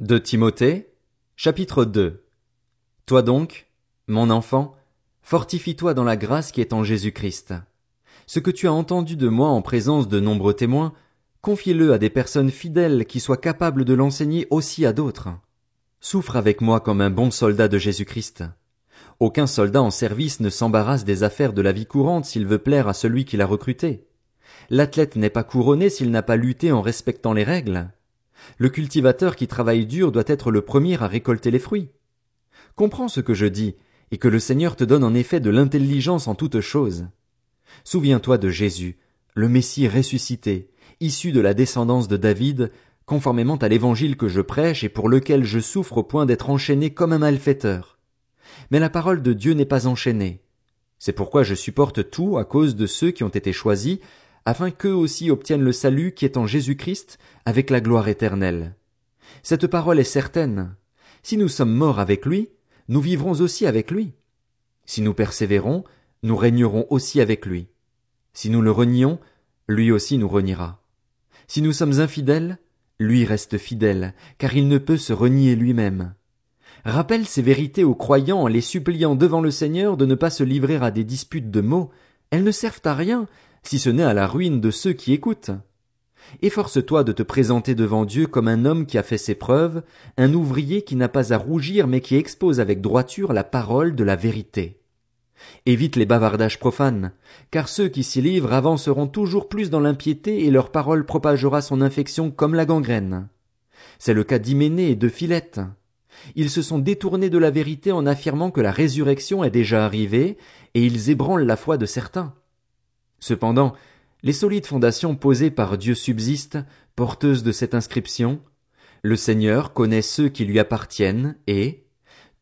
De Timothée, chapitre 2 Toi donc, mon enfant, fortifie-toi dans la grâce qui est en Jésus-Christ. Ce que tu as entendu de moi en présence de nombreux témoins, confie-le à des personnes fidèles qui soient capables de l'enseigner aussi à d'autres. Souffre avec moi comme un bon soldat de Jésus-Christ. Aucun soldat en service ne s'embarrasse des affaires de la vie courante s'il veut plaire à celui qui l'a recruté. L'athlète n'est pas couronné s'il n'a pas lutté en respectant les règles. Le cultivateur qui travaille dur doit être le premier à récolter les fruits. Comprends ce que je dis, et que le Seigneur te donne en effet de l'intelligence en toutes choses. Souviens-toi de Jésus, le Messie ressuscité, issu de la descendance de David, conformément à l'évangile que je prêche et pour lequel je souffre au point d'être enchaîné comme un malfaiteur. Mais la parole de Dieu n'est pas enchaînée. C'est pourquoi je supporte tout à cause de ceux qui ont été choisis, afin qu'eux aussi obtiennent le salut qui est en Jésus-Christ avec la gloire éternelle. Cette parole est certaine. Si nous sommes morts avec lui, nous vivrons aussi avec lui. Si nous persévérons, nous régnerons aussi avec lui. Si nous le renions, lui aussi nous reniera. Si nous sommes infidèles, lui reste fidèle, car il ne peut se renier lui-même. Rappelle ces vérités aux croyants en les suppliant devant le Seigneur de ne pas se livrer à des disputes de mots, elles ne servent à rien, si ce n'est à la ruine de ceux qui écoutent. Efforce-toi de te présenter devant Dieu comme un homme qui a fait ses preuves, un ouvrier qui n'a pas à rougir mais qui expose avec droiture la parole de la vérité. Évite les bavardages profanes, car ceux qui s'y livrent avanceront toujours plus dans l'impiété et leur parole propagera son infection comme la gangrène. C'est le cas d'Hyménée et de Philette. Ils se sont détournés de la vérité en affirmant que la résurrection est déjà arrivée, et ils ébranlent la foi de certains. Cependant, les solides fondations posées par Dieu subsistent, porteuses de cette inscription. Le Seigneur connaît ceux qui lui appartiennent, et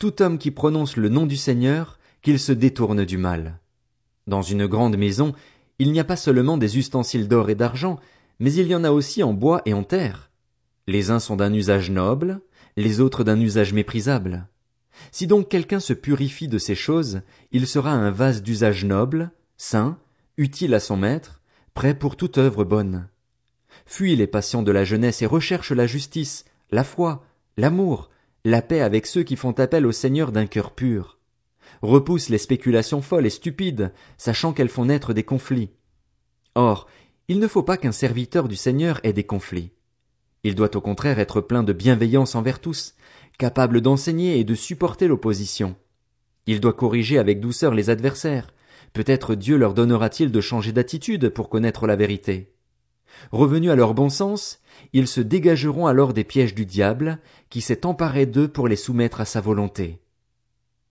tout homme qui prononce le nom du Seigneur, qu'il se détourne du mal. Dans une grande maison, il n'y a pas seulement des ustensiles d'or et d'argent, mais il y en a aussi en bois et en terre. Les uns sont d'un usage noble, les autres d'un usage méprisable. Si donc quelqu'un se purifie de ces choses, il sera un vase d'usage noble, saint, utile à son maître, prêt pour toute œuvre bonne. Fuis les passions de la jeunesse et recherche la justice, la foi, l'amour, la paix avec ceux qui font appel au Seigneur d'un cœur pur repousse les spéculations folles et stupides, sachant qu'elles font naître des conflits. Or, il ne faut pas qu'un serviteur du Seigneur ait des conflits. Il doit au contraire être plein de bienveillance envers tous, capable d'enseigner et de supporter l'opposition. Il doit corriger avec douceur les adversaires. Peut-être Dieu leur donnera-t-il de changer d'attitude pour connaître la vérité. Revenus à leur bon sens, ils se dégageront alors des pièges du diable, qui s'est emparé d'eux pour les soumettre à sa volonté.